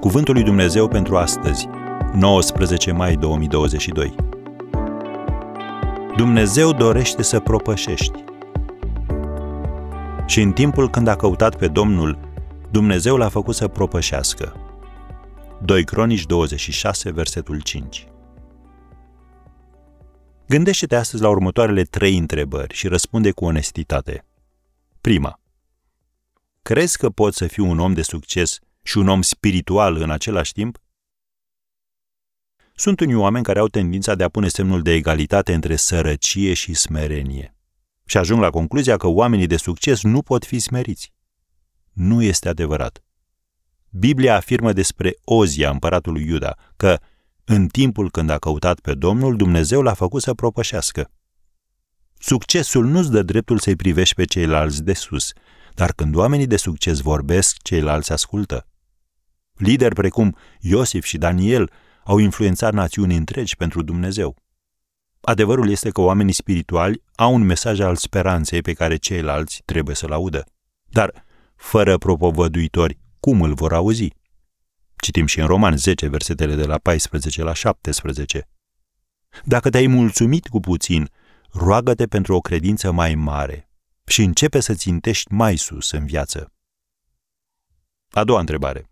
Cuvântul lui Dumnezeu pentru astăzi, 19 mai 2022. Dumnezeu dorește să propășești. Și în timpul când a căutat pe Domnul, Dumnezeu l-a făcut să propășească. 2 Cronici 26, versetul 5. Gândește-te astăzi la următoarele trei întrebări și răspunde cu onestitate. Prima. Crezi că poți să fii un om de succes și un om spiritual în același timp? Sunt unii oameni care au tendința de a pune semnul de egalitate între sărăcie și smerenie. Și ajung la concluzia că oamenii de succes nu pot fi smeriți. Nu este adevărat. Biblia afirmă despre Ozia, împăratul lui Iuda, că în timpul când a căutat pe Domnul, Dumnezeu l-a făcut să propășească. Succesul nu-ți dă dreptul să-i privești pe ceilalți de sus, dar când oamenii de succes vorbesc, ceilalți ascultă. Lideri precum Iosif și Daniel au influențat națiuni întregi pentru Dumnezeu. Adevărul este că oamenii spirituali au un mesaj al speranței pe care ceilalți trebuie să-l audă. Dar, fără propovăduitori, cum îl vor auzi? Citim și în Roman 10, versetele de la 14 la 17. Dacă te-ai mulțumit cu puțin, roagă-te pentru o credință mai mare și începe să țintești mai sus în viață. A doua întrebare.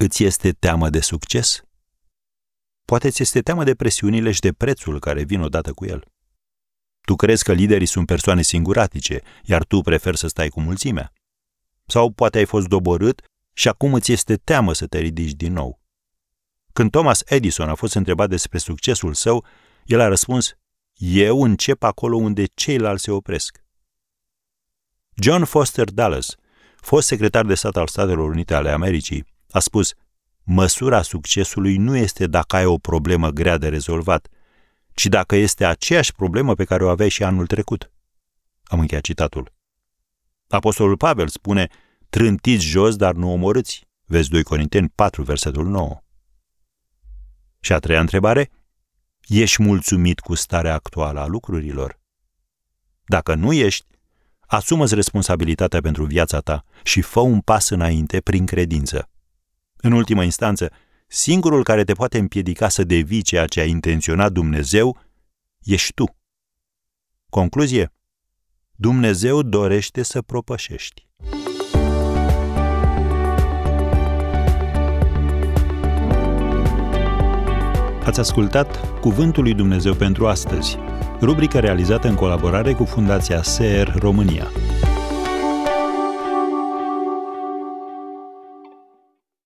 Îți este teamă de succes? Poate ți este teamă de presiunile și de prețul care vin odată cu el. Tu crezi că liderii sunt persoane singuratice, iar tu preferi să stai cu mulțimea. Sau poate ai fost doborât și acum îți este teamă să te ridici din nou. Când Thomas Edison a fost întrebat despre succesul său, el a răspuns, eu încep acolo unde ceilalți se opresc. John Foster Dulles, fost secretar de stat al Statelor Unite ale Americii, a spus, măsura succesului nu este dacă ai o problemă grea de rezolvat, ci dacă este aceeași problemă pe care o aveai și anul trecut. Am încheiat citatul. Apostolul Pavel spune, trântiți jos, dar nu omorâți. Vezi 2 Corinteni 4, versetul 9. Și a treia întrebare, ești mulțumit cu starea actuală a lucrurilor? Dacă nu ești, asumă-ți responsabilitatea pentru viața ta și fă un pas înainte prin credință. În ultimă instanță, singurul care te poate împiedica să devii ceea ce a intenționat Dumnezeu, ești tu. Concluzie? Dumnezeu dorește să propășești. Ați ascultat Cuvântul lui Dumnezeu pentru astăzi, rubrica realizată în colaborare cu Fundația SER România.